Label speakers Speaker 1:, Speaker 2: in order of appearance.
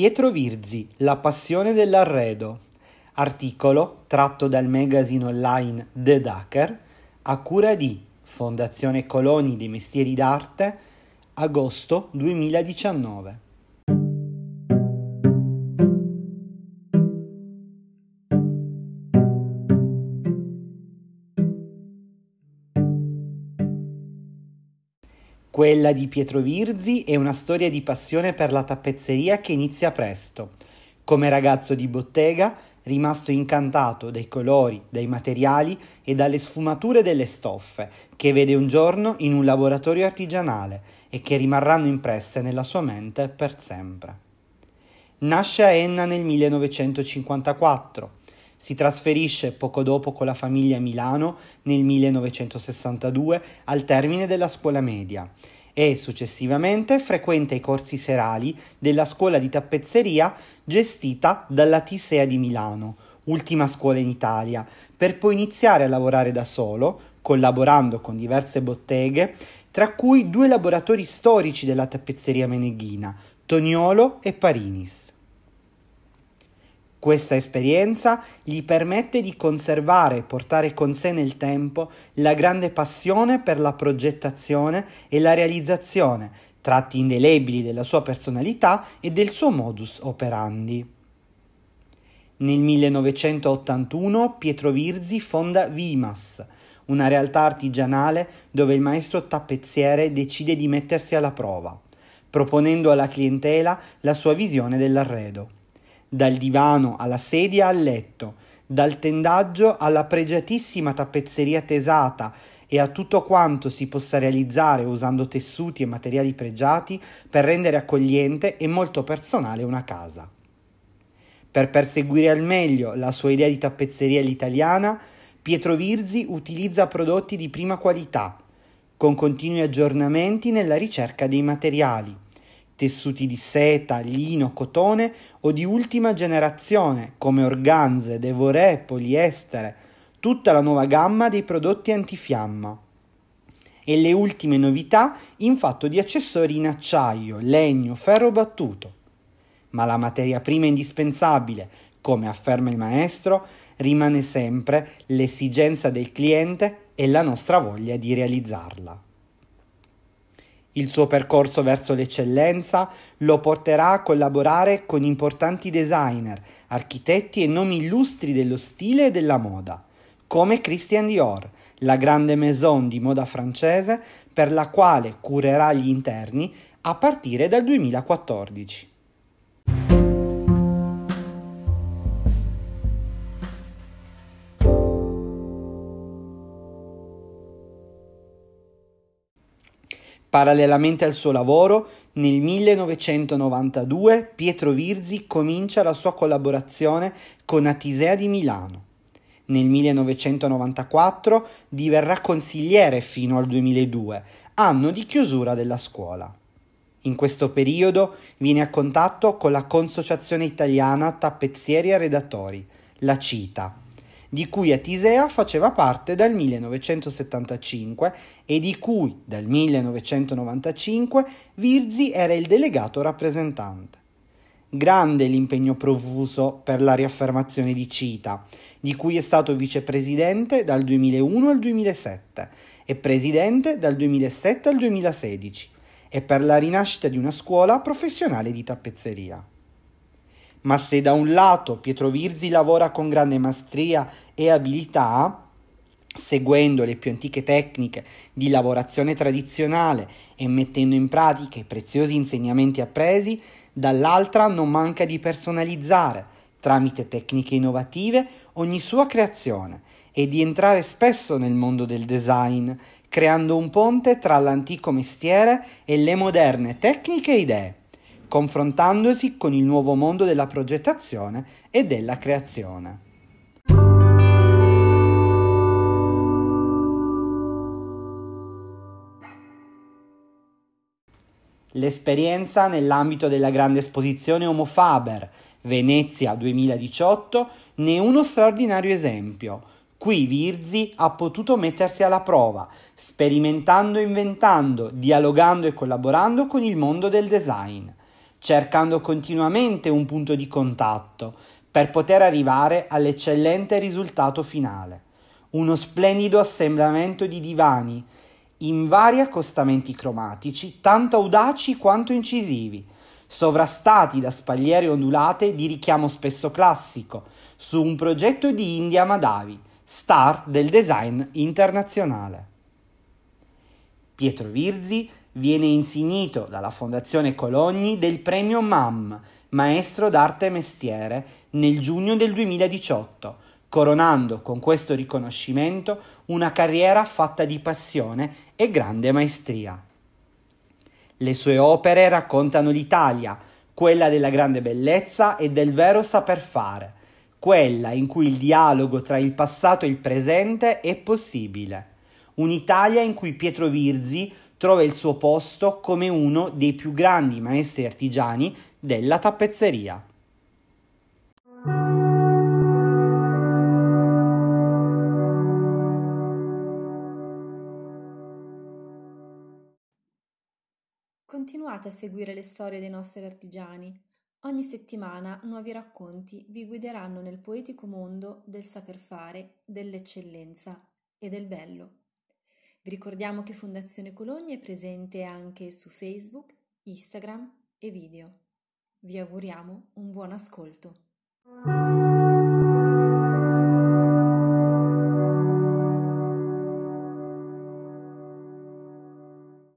Speaker 1: Pietro Virzi, La passione dell'arredo. Articolo tratto dal magazine online The Dacker a cura di Fondazione Coloni dei Mestieri d'Arte, agosto 2019. Quella di Pietro Virzi è una storia di passione per la tappezzeria che inizia presto. Come ragazzo di bottega, rimasto incantato dai colori, dai materiali e dalle sfumature delle stoffe, che vede un giorno in un laboratorio artigianale e che rimarranno impresse nella sua mente per sempre. Nasce a Enna nel 1954. Si trasferisce poco dopo con la famiglia a Milano nel 1962 al termine della scuola media e successivamente frequenta i corsi serali della scuola di tappezzeria gestita dalla Tisea di Milano, ultima scuola in Italia, per poi iniziare a lavorare da solo, collaborando con diverse botteghe, tra cui due laboratori storici della tappezzeria meneghina, Toniolo e Parinis. Questa esperienza gli permette di conservare e portare con sé nel tempo la grande passione per la progettazione e la realizzazione, tratti indelebili della sua personalità e del suo modus operandi. Nel 1981 Pietro Virzi fonda Vimas, una realtà artigianale dove il maestro tappezziere decide di mettersi alla prova, proponendo alla clientela la sua visione dell'arredo dal divano alla sedia al letto, dal tendaggio alla pregiatissima tappezzeria tesata e a tutto quanto si possa realizzare usando tessuti e materiali pregiati per rendere accogliente e molto personale una casa. Per perseguire al meglio la sua idea di tappezzeria all'italiana, Pietro Virzi utilizza prodotti di prima qualità, con continui aggiornamenti nella ricerca dei materiali tessuti di seta, lino, cotone o di ultima generazione come organze, devoré, poliestere, tutta la nuova gamma dei prodotti antifiamma e le ultime novità in fatto di accessori in acciaio, legno, ferro battuto. Ma la materia prima indispensabile, come afferma il maestro, rimane sempre l'esigenza del cliente e la nostra voglia di realizzarla. Il suo percorso verso l'eccellenza lo porterà a collaborare con importanti designer, architetti e nomi illustri dello stile e della moda, come Christian Dior, la grande maison di moda francese per la quale curerà gli interni a partire dal 2014. Parallelamente al suo lavoro, nel 1992 Pietro Virzi comincia la sua collaborazione con Atisea di Milano. Nel 1994 diverrà consigliere fino al 2002, anno di chiusura della scuola. In questo periodo viene a contatto con la Consociazione Italiana Tappezzieri e Redattori, la CITA, di cui Atisea faceva parte dal 1975 e di cui dal 1995 Virzi era il delegato rappresentante. Grande l'impegno profuso per la riaffermazione di CITA, di cui è stato vicepresidente dal 2001 al 2007 e presidente dal 2007 al 2016, e per la rinascita di una scuola professionale di tappezzeria. Ma se da un lato Pietro Virzi lavora con grande maestria e abilità, seguendo le più antiche tecniche di lavorazione tradizionale e mettendo in pratica i preziosi insegnamenti appresi, dall'altra non manca di personalizzare, tramite tecniche innovative, ogni sua creazione e di entrare spesso nel mondo del design, creando un ponte tra l'antico mestiere e le moderne tecniche e idee confrontandosi con il nuovo mondo della progettazione e della creazione. L'esperienza nell'ambito della grande esposizione Homo Faber, Venezia 2018, ne è uno straordinario esempio. Qui Virzi ha potuto mettersi alla prova, sperimentando inventando, dialogando e collaborando con il mondo del design cercando continuamente un punto di contatto per poter arrivare all'eccellente risultato finale. Uno splendido assemblamento di divani in vari accostamenti cromatici, tanto audaci quanto incisivi, sovrastati da spalliere ondulate di richiamo spesso classico, su un progetto di India Madavi, star del design internazionale. Pietro Virzi viene insignito dalla Fondazione Cologni del premio MAM, Maestro d'arte e mestiere, nel giugno del 2018, coronando con questo riconoscimento una carriera fatta di passione e grande maestria. Le sue opere raccontano l'Italia, quella della grande bellezza e del vero saper fare, quella in cui il dialogo tra il passato e il presente è possibile. Un'Italia in cui Pietro Virzi trova il suo posto come uno dei più grandi maestri artigiani della tappezzeria.
Speaker 2: Continuate a seguire le storie dei nostri artigiani. Ogni settimana nuovi racconti vi guideranno nel poetico mondo del saper fare, dell'eccellenza e del bello. Ricordiamo che Fondazione Cologni è presente anche su Facebook, Instagram e video. Vi auguriamo un buon ascolto.